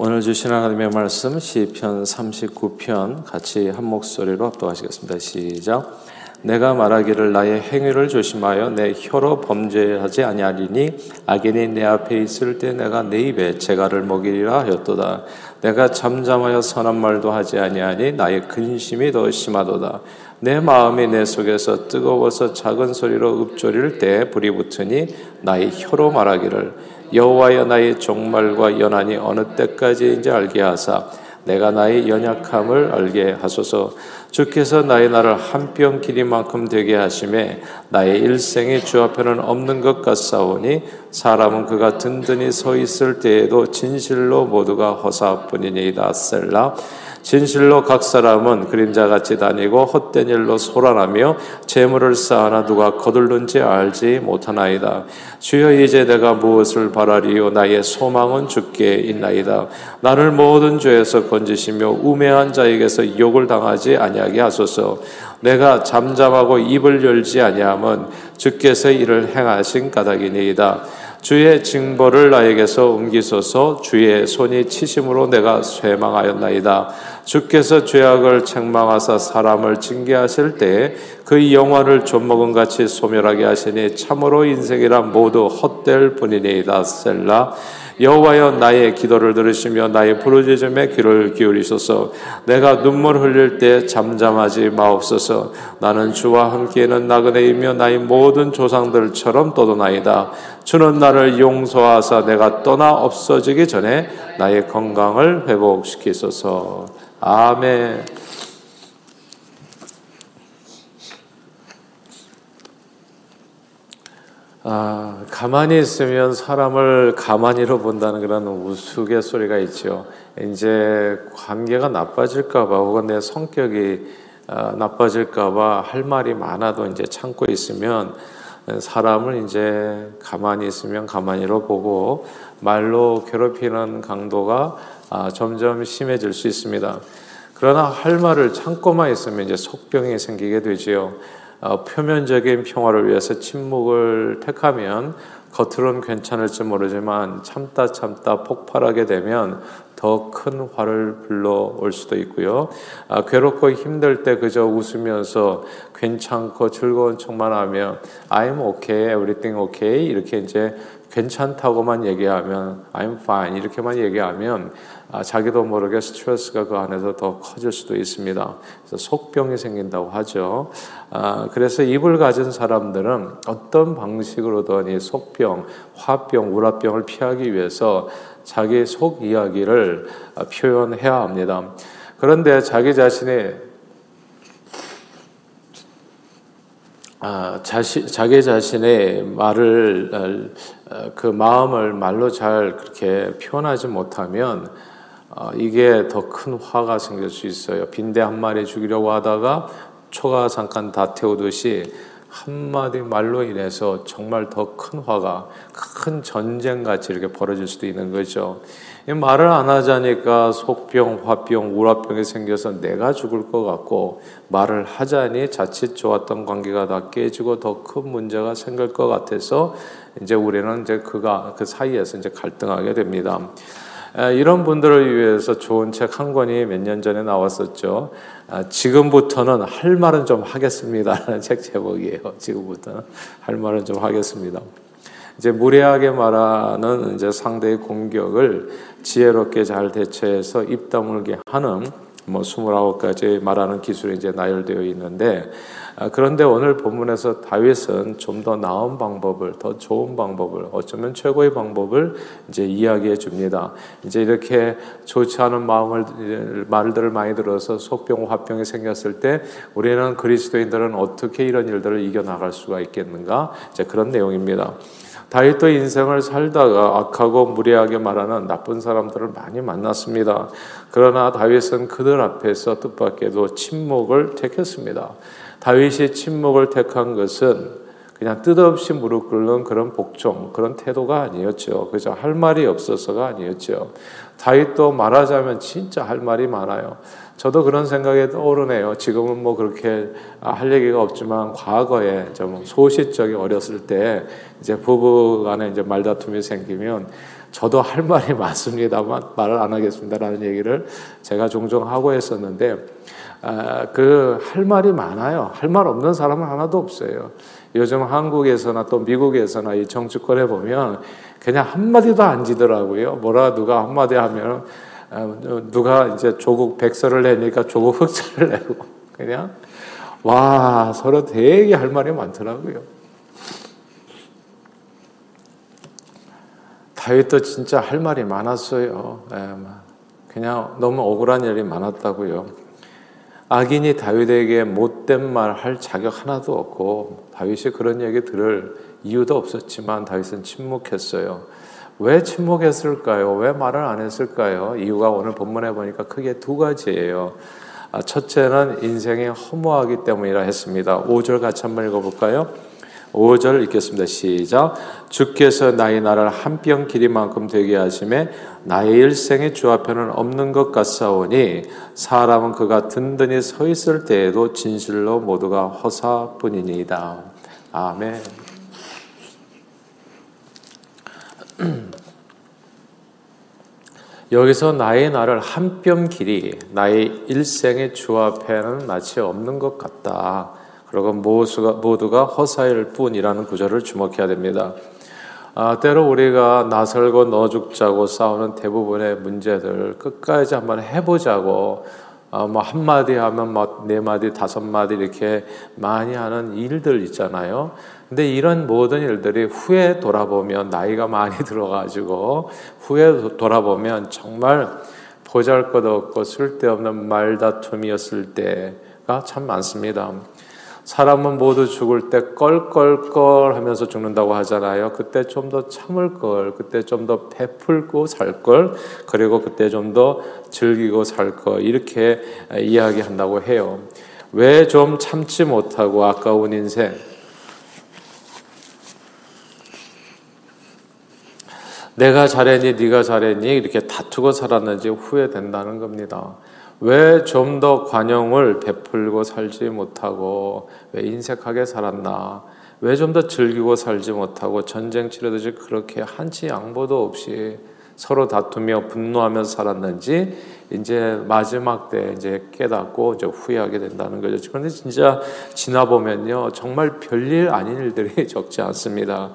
오늘 주신 하나님의 말씀 시편 39편 같이 한 목소리로 합독하시겠습니다. 시작. 내가 말하기를 나의 행위를 조심하여 내 혀로 범죄하지 아니하리니 악인이 내 앞에 있을 때 내가 내 입에 재갈을 먹이리라 하였도다. 내가 잠잠하여 선한 말도 하지 아니하니 나의 근심이 더 심하도다. 내 마음이 내 속에서 뜨거워서 작은 소리로 읊조릴 때 불이 붙으니 나의 혀로 말하기를 여호와여 나의 종말과 연한이 어느 때까지인지 알게 하사 내가 나의 연약함을 알게 하소서. 주께서 나의 나를 한 뼘 길이만큼 되게 하심에 나의 일생이 주 앞에는 없는 것 같사오니 사람은 그가 든든히 서 있을 때에도 진실로 모두가 허사뿐이니이다. 셀라. 진실로 각 사람은 그림자같이 다니고 헛된 일로 소란하며 재물을 쌓아나 누가 거둘는지 알지 못하나이다. 주여 이제 내가 무엇을 바라리요 나의 소망은 주께 있나이다. 나를 모든 죄에서 건지시며 우매한 자에게서 욕을 당하지 아니하게 하소서. 내가 잠잠하고 입을 열지 아니함은 주께서 이를 행하신 까닭이니이다. 주의 징벌을 나에게서 옮기소서 주의 손이 치심으로 내가 쇠망하였나이다. 주께서 죄악을 책망하사 사람을 징계하실 때에 그 영화를 좀먹은 같이 소멸하게 하시니 참으로 인생이란 모두 헛될 뿐이니이다. 셀라. 여호와여 나의 기도를 들으시며 나의 부르짖음에 귀를 기울이소서. 내가 눈물 흘릴 때 잠잠하지 마옵소서. 나는 주와 함께는 나그네이며 나의 모든 조상들처럼 떠도나이다. 주는 나를 용서하사 내가 떠나 없어지기 전에 나의 건강을 회복시키소서. 아멘. 아, 가만히 있으면 사람을 가만히로 본다는 그런 우스갯소리가 있죠. 이제 관계가 나빠질까봐 혹은 내 성격이 아, 나빠질까봐 할 말이 많아도 이제 참고 있으면 사람을 이제 가만히 있으면 가만히로 보고 말로 괴롭히는 강도가 아, 점점 심해질 수 있습니다. 그러나 할 말을 참고만 있으면 이제 속병이 생기게 되지요. 어, 표면적인 평화를 위해서 침묵을 택하면 겉으로는 괜찮을지 모르지만 참다 참다 폭발하게 되면 더 큰 화를 불러올 수도 있고요. 아, 괴롭고 힘들 때 그저 웃으면서 괜찮고 즐거운 척만 하며 I'm okay, everything okay 이렇게 이제 괜찮다고만 얘기하면 I'm fine 이렇게만 얘기하면 아, 자기도 모르게 스트레스가 그 안에서 더 커질 수도 있습니다. 그래서 속병이 생긴다고 하죠. 아, 그래서 입을 가진 사람들은 어떤 방식으로든 이 속병, 화병, 우라병을 피하기 위해서 자기 속 이야기를 아, 표현해야 합니다. 그런데 자기 자신의 아, 자시, 자기 자신의 말을 그 마음을 말로 잘 그렇게 표현하지 못하면 어, 이게 더 큰 화가 생길 수 있어요. 빈대 한 마리 죽이려고 하다가 초가 잠깐 다 태우듯이 한마디 말로 인해서 정말 더 큰 화가 큰 전쟁 같이 이렇게 벌어질 수도 있는 거죠. 말을 안 하자니까 속병, 화병, 우라병이 생겨서 내가 죽을 것 같고 말을 하자니 자칫 좋았던 관계가 다 깨지고 더 큰 문제가 생길 것 같아서 이제 우리는 이제 그가 그 사이에서 이제 갈등하게 됩니다. 이런 분들을 위해서 좋은 책 한 권이 몇 년 전에 나왔었죠. 아, 지금부터는 할 말은 좀 하겠습니다라는 책 제목이에요. 지금부터는 할 말은 좀 하겠습니다. 이제 무례하게 말하는 이제 상대의 공격을 지혜롭게 잘 대처해서 입 다물게 하는 뭐 29가지 말하는 기술이 이제 나열되어 있는데 아, 그런데 오늘 본문에서 다윗은 좀 더 나은 방법을, 더 좋은 방법을, 어쩌면 최고의 방법을 이제 이야기해 줍니다. 이제 이렇게 좋지 않은 마음을, 말들을 많이 들어서 속병, 화병이 생겼을 때 우리는 그리스도인들은 어떻게 이런 일들을 이겨 나갈 수가 있겠는가? 이제 그런 내용입니다. 다윗도 인생을 살다가 악하고 무례하게 말하는 나쁜 사람들을 많이 만났습니다. 그러나 다윗은 그들 앞에서 뜻밖에도 침묵을 택했습니다. 다윗이 침묵을 택한 것은 그냥 뜻없이 무릎 꿇는 그런 복종, 그런 태도가 아니었죠. 그저 할 말이 없어서가 아니었죠. 다윗도 말하자면 진짜 할 말이 많아요. 저도 그런 생각이 떠오르네요. 지금은 뭐 그렇게 할 얘기가 없지만 과거에 좀 소시적이 어렸을 때 이제 부부 간에 이제 말다툼이 생기면 저도 할 말이 많습니다만 말을 안 하겠습니다라는 얘기를 제가 종종 하고 했었는데 아, 그 할 말이 많아요. 할 말 없는 사람은 하나도 없어요. 요즘 한국에서나 또 미국에서나 이 정치권에 보면 그냥 한마디도 안 지더라고요. 뭐라 누가 한마디 하면 아, 누가 이제 조국 백서를 내니까 조국 흑서를 내고 그냥 와 서로 되게 할 말이 많더라고요. 다윗도 진짜 할 말이 많았어요. 예, 그냥 너무 억울한 일이 많았다고요. 악인이 다윗에게 못된 말 할 자격 하나도 없고 다윗이 그런 얘기 들을 이유도 없었지만 다윗은 침묵했어요. 왜 침묵했을까요? 왜 말을 안 했을까요? 이유가 오늘 본문에 보니까 크게 두 가지예요. 아, 첫째는 인생이 허무하기 때문이라 했습니다. 5절 같이 한번 읽어볼까요? 5절 읽겠습니다. 시작. 주께서 나의 나를 한 뼘 길이만큼 되게 하심에 나의 일생의 주 앞에는 없는 것 같사오니 사람은 그가 든든히 서 있을 때에도 진실로 모두가 허사뿐이니이다. 아멘. 여기서 나의 나를 한 뼘 길이 나의 일생의 주 앞에는 마치 없는 것 같다. 그리고 모두가, 허사일 뿐이라는 구절을 주목해야 됩니다. 아, 때로 우리가 나설고 너 죽자고 싸우는 대부분의 문제들 끝까지 한번 해보자고 아, 뭐 한마디 하면 뭐네 마디 다섯 마디 이렇게 많이 하는 일들 있잖아요. 근데 이런 모든 일들이 후에 돌아보면 나이가 많이 들어가지고 후에 돌아보면 정말 보잘 것 없고 쓸데없는 말다툼이었을 때가 참 많습니다. 사람은 모두 죽을 때 껄껄껄 하면서 죽는다고 하잖아요. 그때 좀 더 참을 걸, 그때 좀 더 베풀고 살 걸, 그리고 그때 좀 더 즐기고 살 걸, 이렇게 이야기한다고 해요. 왜 좀 참지 못하고 아까운 인생, 내가 잘했니, 네가 잘했니 이렇게 다투고 살았는지 후회된다는 겁니다. 왜 좀 더 관용을 베풀고 살지 못하고 왜 인색하게 살았나? 왜 좀 더 즐기고 살지 못하고 전쟁 치르듯이 그렇게 한치 양보도 없이 서로 다투며 분노하며 살았는지 이제 마지막 때 이제 깨닫고 이제 후회하게 된다는 거죠. 그런데 진짜 지나 보면요 정말 별일 아닌 일들이 적지 않습니다.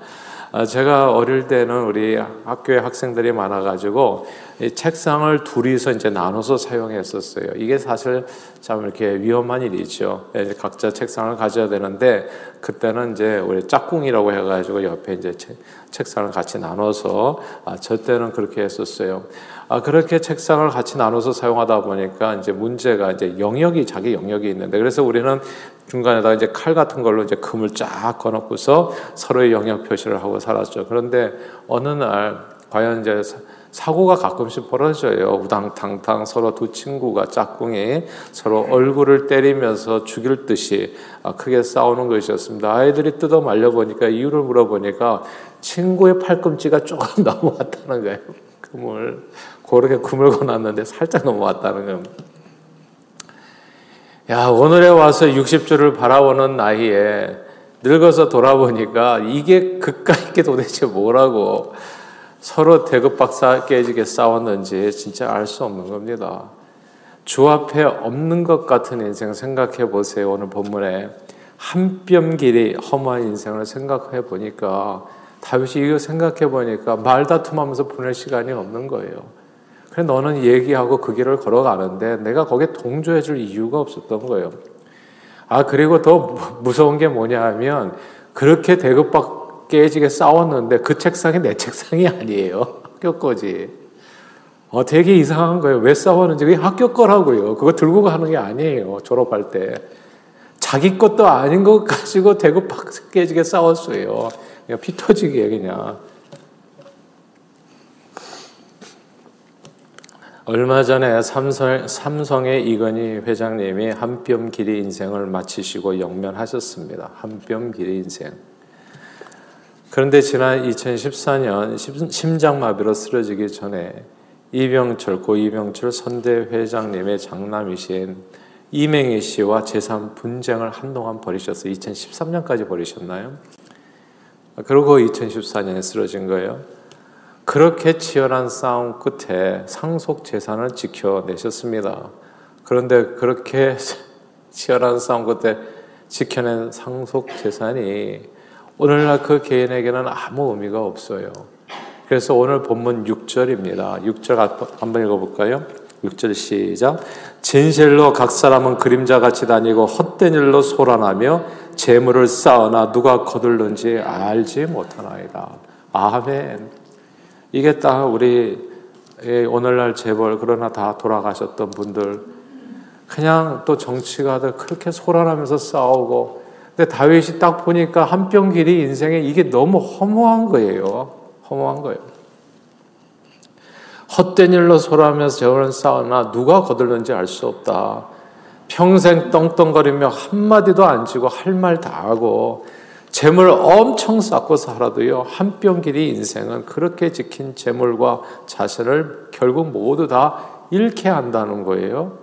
아, 제가 어릴 때는 우리 학교에 학생들이 많아가지고 책상을 둘이서 이제 나눠서 사용했었어요. 이게 사실 참 이렇게 위험한 일이죠. 예, 각자 책상을 가져야 되는데 그때는 이제 우리 짝꿍이라고 해가지고 옆에 이제 책상을 같이 나눠서 아, 저 때는 그렇게 했었어요. 아, 그렇게 책상을 같이 나눠서 사용하다 보니까 이제 문제가 이제 영역이 자기 영역이 있는데 그래서 우리는 중간에다가 이제 칼 같은 걸로 이제 금을 쫙 꺼놓고서 서로의 영역 표시를 하고 살았죠. 그런데 어느 날 과연 이제 사고가 가끔씩 벌어져요. 우당탕탕 서로 두 친구가 짝꿍이 서로 얼굴을 때리면서 죽일 듯이 아, 크게 싸우는 것이었습니다. 아이들이 뜯어 말려 보니까 이유를 물어보니까 친구의 팔꿈치가 조금 넘어왔다는 거예요. 금을 고르게 구물고 놨는데 살짝 넘어왔다는 겁니다. 야, 오늘에 와서 60주를 바라보는 나이에 늙어서 돌아보니까 이게 그까이 게 도대체 뭐라고 서로 대급박사 깨지게 싸웠는지 진짜 알 수 없는 겁니다. 주 앞에 없는 것 같은 인생 생각해 보세요. 오늘 본문에 한 뼘 길이 허무한 인생을 생각해 보니까 다윗이 이거 생각해 보니까 말다툼하면서 보낼 시간이 없는 거예요. 그래 너는 얘기하고 그 길을 걸어가는데 내가 거기에 동조해 줄 이유가 없었던 거예요. 아 그리고 더 무서운 게 뭐냐 하면 그렇게 대급받 깨지게 싸웠는데 그 책상이 내 책상이 아니에요. 학교 거지. 어, 되게 이상한 거예요. 왜 싸웠는지. 그게 학교 거라고요. 그거 들고 가는 게 아니에요. 졸업할 때. 자기 것도 아닌 것 가지고 대급받 깨지게 싸웠어요. 그냥 피 터지게 그냥. 얼마 전에 삼성, 삼성의 이건희 회장님이 한 뼘 길이 인생을 마치시고 영면하셨습니다. 한 뼘 길이 인생. 그런데 지난 2014년 심장마비로 쓰러지기 전에 이병철, 고 이병철 선대 회장님의 장남이신 이맹희 씨와 재산 분쟁을 한동안 벌이셨어요. 2013년까지 벌이셨나요? 그리고 2014년에 쓰러진 거예요. 그렇게 치열한 싸움 끝에 상속 재산을 지켜내셨습니다. 그런데 그렇게 치열한 싸움 끝에 지켜낸 상속 재산이 오늘날 그 개인에게는 아무 의미가 없어요. 그래서 오늘 본문 6절입니다. 6절 한번 읽어볼까요? 6절 시작. 진실로 각 사람은 그림자 같이 다니고 헛된 일로 소란하며 재물을 쌓으나 누가 거둘는지 알지 못하나이다. 아멘. 이게 딱 우리 오늘날 재벌 그러나 다 돌아가셨던 분들 그냥 또 정치가들 그렇게 소란하면서 싸우고 근데 다윗이 딱 보니까 한 뼘 길이 인생에 이게 너무 허무한 거예요. 허무한 거예요. 헛된 일로 소라하면서 재원을 쌓으나 누가 거들는지 알 수 없다. 평생 떵떵거리며 한마디도 안 지고 할 말 다 하고 재물 엄청 쌓고 살아도요 한 뼘 길이 인생은 그렇게 지킨 재물과 자신을 결국 모두 다 잃게 한다는 거예요.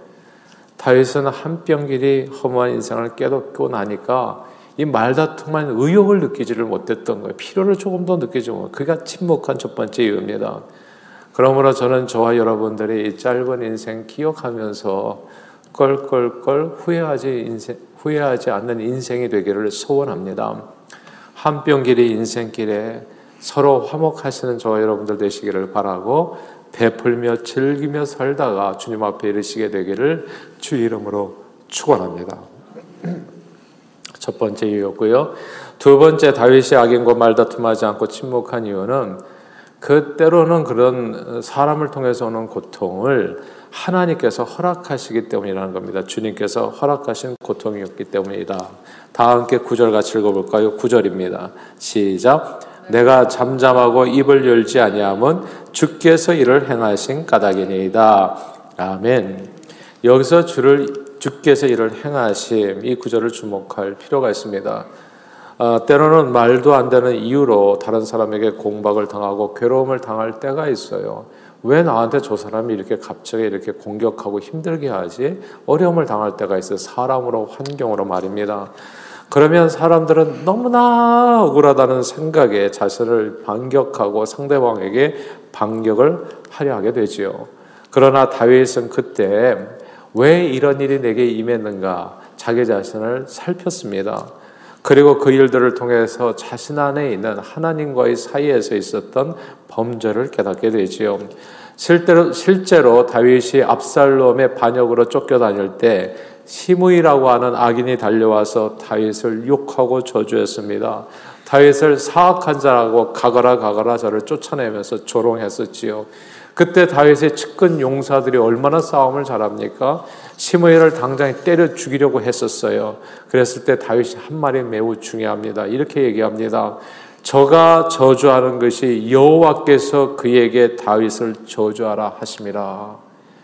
다윗은 한 뼘 길이 허무한 인생을 깨닫고 나니까 이 말다툼만 의욕을 느끼지를 못했던 거예요. 필요를 조금 더 느끼지 못. 그가 침묵한 첫 번째 이유입니다. 그러므로 저는 저와 여러분들이 이 짧은 인생 기억하면서 껄껄껄 후회하지 인생 후회하지 않는 인생이 되기를 소원합니다. 한뼘길이 인생길에 서로 화목하시는 저와 여러분들 되시기를 바라고 베풀며 즐기며 살다가 주님 앞에 이르시게 되기를 주 이름으로 축원합니다. 첫 번째 이유였고요. 두 번째 다윗이 악인과 말다툼하지 않고 침묵한 이유는 그 때로는 그런 사람을 통해서 오는 고통을 하나님께서 허락하시기 때문이라는 겁니다. 주님께서 허락하신 고통이었기 때문이다. 다 함께 구절 같이 읽어볼까요? 구절입니다. 시작. 내가 잠잠하고 입을 열지 아니함은 주께서 이를 행하신 까닭이니이다. 아멘. 여기서 주를 주께서 이를 행하심 이 구절을 주목할 필요가 있습니다. 어, 때로는 말도 안 되는 이유로 다른 사람에게 공박을 당하고 괴로움을 당할 때가 있어요. 왜 나한테 저 사람이 이렇게 갑자기 이렇게 공격하고 힘들게 하지? 어려움을 당할 때가 있어요. 사람으로, 환경으로 말입니다. 그러면 사람들은 너무나 억울하다는 생각에 자신을 반격하고 상대방에게 반격을 하려 하게 되지요. 그러나 다윗은 그때 왜 이런 일이 내게 임했는가 자기 자신을 살폈습니다. 그리고 그 일들을 통해서 자신 안에 있는 하나님과의 사이에서 있었던 범죄를 깨닫게 되지요. 실제로, 실제로 다윗이 압살롬의 반역으로 쫓겨다닐 때 시므이라고 하는 악인이 달려와서 다윗을 욕하고 저주했습니다. 다윗을 사악한 자라고 가거라 가거라 저를 쫓아내면서 조롱했었지요. 그때 다윗의 측근 용사들이 얼마나 싸움을 잘합니까? 시므이를 당장 때려 죽이려고 했었어요. 그랬을 때 다윗이 한 말이 매우 중요합니다. 이렇게 얘기합니다. 저가 저주하는 것이 여호와께서 그에게 다윗을 저주하라 하심이라.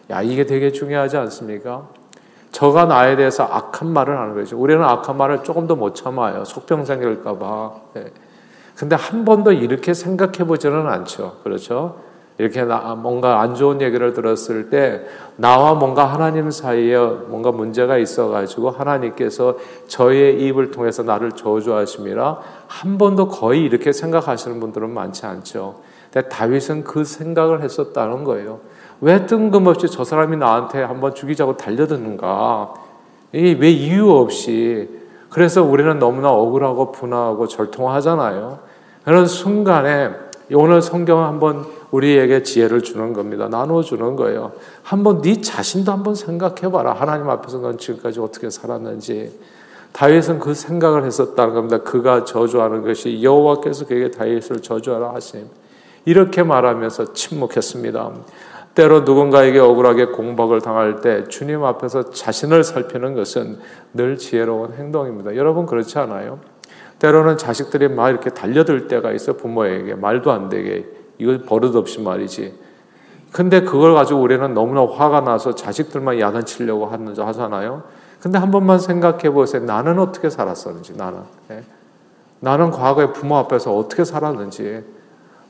야, 이게 되게 중요하지 않습니까? 저가 나에 대해서 악한 말을 하는 거죠. 우리는 악한 말을 조금 더못 참아요. 속병생길까봐. 네. 근데 한 번도 이렇게 생각해 보지는 않죠. 그렇죠? 이렇게 뭔가 안 좋은 얘기를 들었을 때 나와 뭔가 하나님 사이에 뭔가 문제가 있어가지고 하나님께서 저의 입을 통해서 나를 저주하심이라 한 번도 거의 이렇게 생각하시는 분들은 많지 않죠. 근데 다윗은 그 생각을 했었다는 거예요. 왜 뜬금없이 저 사람이 나한테 한번 죽이자고 달려드는가? 왜 이유 없이. 그래서 우리는 너무나 억울하고 분하고 절통하잖아요. 그런 순간에 오늘 성경은 한번 우리에게 지혜를 주는 겁니다. 나눠 주는 거예요. 한번 네 자신도 한번 생각해 봐라. 하나님 앞에서 넌 지금까지 어떻게 살았는지. 다윗은 그 생각을 했었다는 겁니다. 그가 저주하는 것이 여호와께서 그에게 다윗을 저주하라 하심. 이렇게 말하면서 침묵했습니다. 때로 누군가에게 억울하게 공박을 당할 때 주님 앞에서 자신을 살피는 것은 늘 지혜로운 행동입니다. 여러분 그렇지 않아요? 때로는 자식들이 막 이렇게 달려들 때가 있어 부모에게 말도 안 되게 이거 버릇없이 말이지. 근데 그걸 가지고 우리는 너무나 화가 나서 자식들만 야단치려고 하잖아요. 근데 한 번만 생각해 보세요. 나는 어떻게 살았었는지, 나는. 예? 나는 과거에 부모 앞에서 어떻게 살았는지.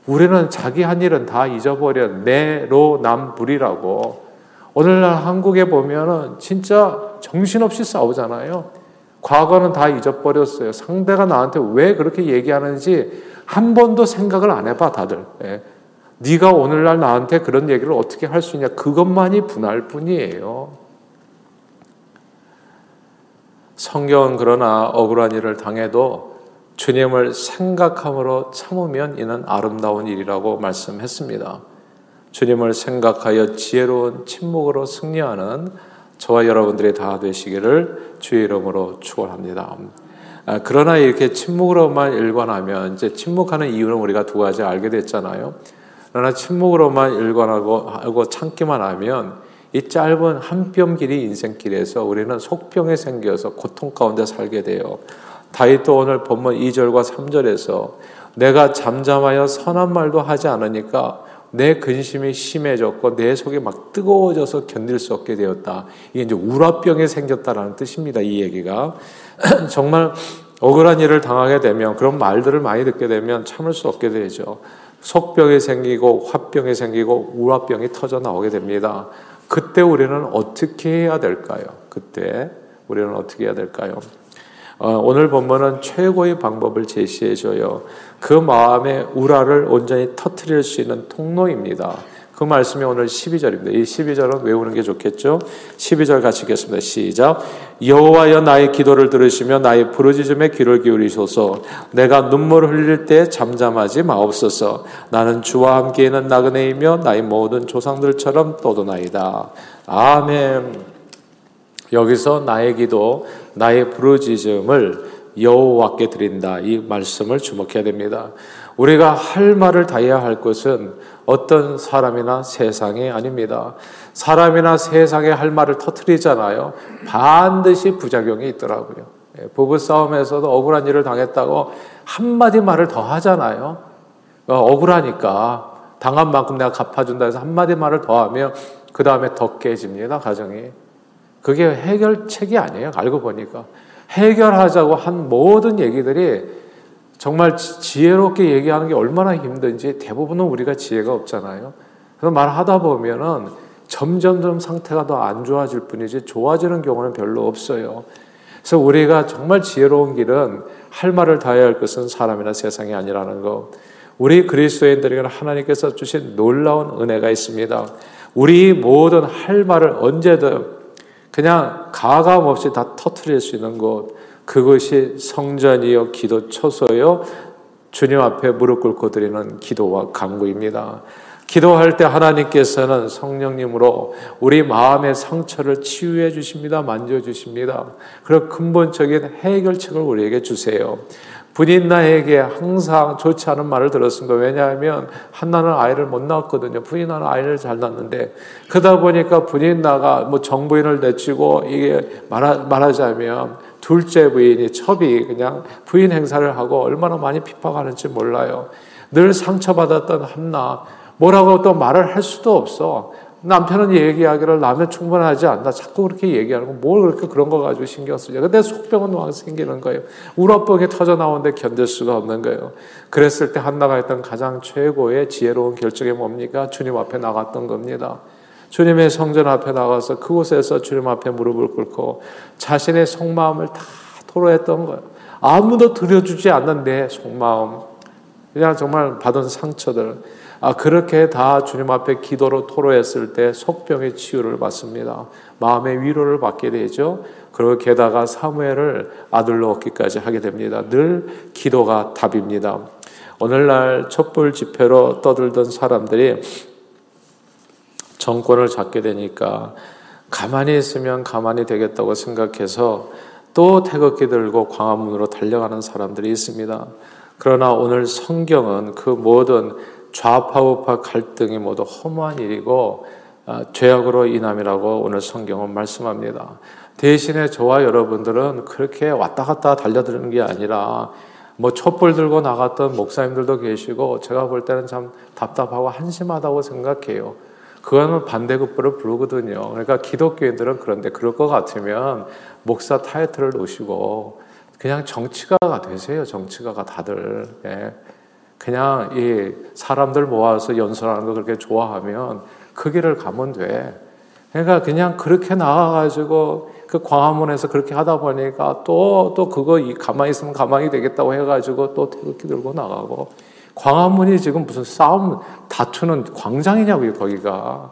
우리는 자기 한 일은 다 잊어버려. 내로 남불이라고. 오늘날 한국에 보면은 진짜 정신없이 싸우잖아요. 과거는 다 잊어버렸어요. 상대가 나한테 왜 그렇게 얘기하는지 한 번도 생각을 안 해봐, 다들. 예. 네가 오늘날 나한테 그런 얘기를 어떻게 할 수 있냐 그것만이 분할 뿐이에요. 성경은 그러나 억울한 일을 당해도 주님을 생각함으로 참으면 이는 아름다운 일이라고 말씀했습니다. 주님을 생각하여 지혜로운 침묵으로 승리하는 저와 여러분들이 다 되시기를 주의 이름으로 축원합니다. 아, 그러나 이렇게 침묵으로만 일관하면 이제 침묵하는 이유는 우리가 두 가지 알게 됐잖아요. 그러나 침묵으로만 일관하고 하고 참기만 하면 이 짧은 한 뼘 길이 인생길에서 우리는 속병에 생겨서 고통 가운데 살게 돼요. 다윗도 오늘 본문 2절과 3절에서 내가 잠잠하여 선한 말도 하지 않으니까 내 근심이 심해졌고 내 속이 막 뜨거워져서 견딜 수 없게 되었다. 이게 이제 우라병이 생겼다라는 뜻입니다. 이 얘기가 정말 억울한 일을 당하게 되면 그런 말들을 많이 듣게 되면 참을 수 없게 되죠. 속병이 생기고 화병이 생기고 우라병이 터져 나오게 됩니다. 그때 우리는 어떻게 해야 될까요? 그때 우리는 어떻게 해야 될까요? 어, 오늘 본문은 최고의 방법을 제시해 줘요. 그 마음의 우라를 온전히 터트릴 수 있는 통로입니다. 그 말씀이 오늘 12절입니다. 이 12절은 외우는 게 좋겠죠? 12절 같이 읽겠습니다. 시작. 여호와여 나의 기도를 들으시며 나의 부르짖음에 귀를 기울이소서. 내가 눈물을 흘릴 때 잠잠하지 마옵소서. 나는 주와 함께 있는 나그네이며 나의 모든 조상들처럼 떠도나이다. 아멘. 여기서 나의 기도, 나의 부르짖음을 여호와께 드린다. 이 말씀을 주목해야 됩니다. 우리가 할 말을 다해야 할 것은 어떤 사람이나 세상이 아닙니다. 사람이나 세상에 할 말을 터트리잖아요. 반드시 부작용이 있더라고요. 예, 부부 싸움에서도 억울한 일을 당했다고 한마디 말을 더 하잖아요. 어, 억울하니까 당한 만큼 내가 갚아준다 해서 한마디 말을 더 하면 그 다음에 더 깨집니다, 가정이. 그게 해결책이 아니에요. 알고 보니까. 해결하자고 한 모든 얘기들이 정말 지혜롭게 얘기하는 게 얼마나 힘든지 대부분은 우리가 지혜가 없잖아요. 그래서 말하다 보면은 점점점 상태가 더 안 좋아질 뿐이지 좋아지는 경우는 별로 없어요. 그래서 우리가 정말 지혜로운 길은 할 말을 다해야 할 것은 사람이나 세상이 아니라는 것. 우리 그리스도인들에게는 하나님께서 주신 놀라운 은혜가 있습니다. 우리 모든 할 말을 언제든 그냥 가감 없이 다 터트릴 수 있는 곳, 그것이 성전이요, 기도 처소요, 주님 앞에 무릎 꿇고 드리는 기도와 간구입니다. 기도할 때 하나님께서는 성령님으로 우리 마음의 상처를 치유해 주십니다. 만져 주십니다. 그런 근본적인 해결책을 우리에게 주세요. 부인 나에게 항상 좋지 않은 말을 들었습니다. 왜냐하면 한나는 아이를 못 낳았거든요. 부인 나는 아이를 잘 낳는데 그러다 보니까 부인 나가 뭐 정부인을 내치고 이게 말하, 말하자면 둘째 부인이 첩이 그냥 부인 행사를 하고 얼마나 많이 핍박하는지 몰라요. 늘 상처받았던 한나 뭐라고 또 말을 할 수도 없어. 남편은 얘기하기를 나면 충분하지 않나. 자꾸 그렇게 얘기하는 거. 뭘 그렇게 그런 거 가지고 신경 쓰냐. 근데 속병은 막 생기는 거예요. 우라병이 터져 나오는데 견딜 수가 없는 거예요. 그랬을 때 한나가 했던 가장 최고의 지혜로운 결정이 뭡니까? 주님 앞에 나갔던 겁니다. 주님의 성전 앞에 나가서 그곳에서 주님 앞에 무릎을 꿇고 자신의 속마음을 다 토로했던 거예요. 아무도 들여주지 않는 내 속마음. 그냥 정말 받은 상처들. 아, 그렇게 다 주님 앞에 기도로 토로했을 때 속병의 치유를 받습니다. 마음의 위로를 받게 되죠. 그리고 게다가 사무엘을 아들로 얻기까지 하게 됩니다. 늘 기도가 답입니다. 오늘날 촛불 집회로 떠들던 사람들이 정권을 잡게 되니까 가만히 있으면 가만히 되겠다고 생각해서 또 태극기 들고 광화문으로 달려가는 사람들이 있습니다. 그러나 오늘 성경은 그 모든 좌파 우파 갈등이 모두 허무한 일이고 아, 죄악으로 인함이라고 오늘 성경은 말씀합니다. 대신에 저와 여러분들은 그렇게 왔다 갔다 달려드는 게 아니라 뭐 촛불 들고 나갔던 목사님들도 계시고 제가 볼 때는 참 답답하고 한심하다고 생각해요. 그거는 반대급부를 부르거든요. 그러니까 기독교인들은 그런데 그럴 것 같으면 목사 타이틀을 놓으시고 그냥 정치가가 되세요. 정치가가 다들. 예. 그냥 이 사람들 모아서 연설하는 거 그렇게 좋아하면 그 길을 가면 돼. 그러니까 그냥 그렇게 나가가지고 그 광화문에서 그렇게 하다 보니까 또, 또 그거 가만히 있으면 가만히 되겠다고 해가지고 또 태극기 들고 나가고 광화문이 지금 무슨 싸움, 다투는 광장이냐고요, 거기가.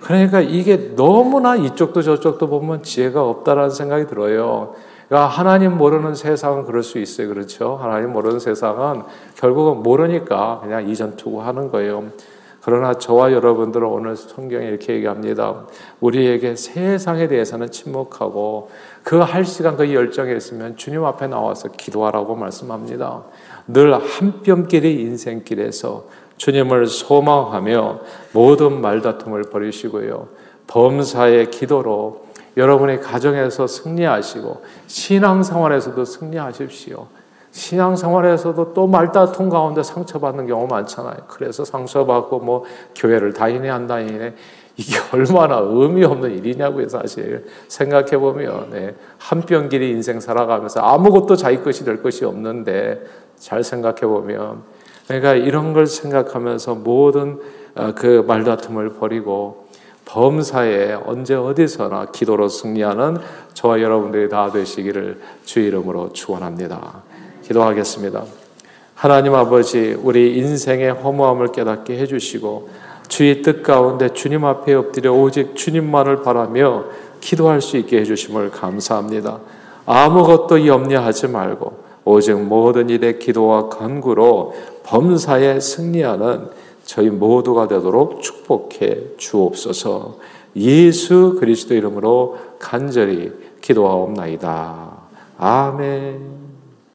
그러니까 이게 너무나 이쪽도 저쪽도 보면 지혜가 없다라는 생각이 들어요. 그러니까 하나님 모르는 세상은 그럴 수 있어요. 그렇죠? 하나님 모르는 세상은 결국은 모르니까 그냥 이전투구하는 거예요. 그러나 저와 여러분들은 오늘 성경에 이렇게 얘기합니다. 우리에게 세상에 대해서는 침묵하고 그 할 시간 그 열정이 있으면 주님 앞에 나와서 기도하라고 말씀합니다. 늘 한뼘길이 인생길에서 주님을 소망하며 모든 말다툼을 버리시고요. 범사의 기도로 여러분의 가정에서 승리하시고 신앙 생활에서도 승리하십시오. 신앙 생활에서도 또 말다툼 가운데 상처받는 경우 많잖아요. 그래서 상처받고 뭐 교회를 다니네 안 다니네 이게 얼마나 의미 없는 일이냐고요, 사실. 생각해 보면 네. 한뼘 길이 인생 살아가면서 아무것도 자기 것이 될 것이 없는데 잘 생각해 보면 그러니까 이런 걸 생각하면서 모든 어, 그 말다툼을 버리고 범사에 언제 어디서나 기도로 승리하는 저와 여러분들이 다 되시기를 주 이름으로 축원합니다. 기도하겠습니다. 하나님 아버지, 우리 인생의 허무함을 깨닫게 해 주시고, 주의 뜻 가운데 주님 앞에 엎드려 오직 주님만을 바라며 기도할 수 있게 해 주심을 감사합니다. 아무것도 염려하지 말고, 오직 모든 일에 기도와 간구로 범사에 승리하는 저희 모두가 되도록 축복해 주옵소서. 예수 그리스도 이름으로 간절히 기도하옵나이다. 아멘.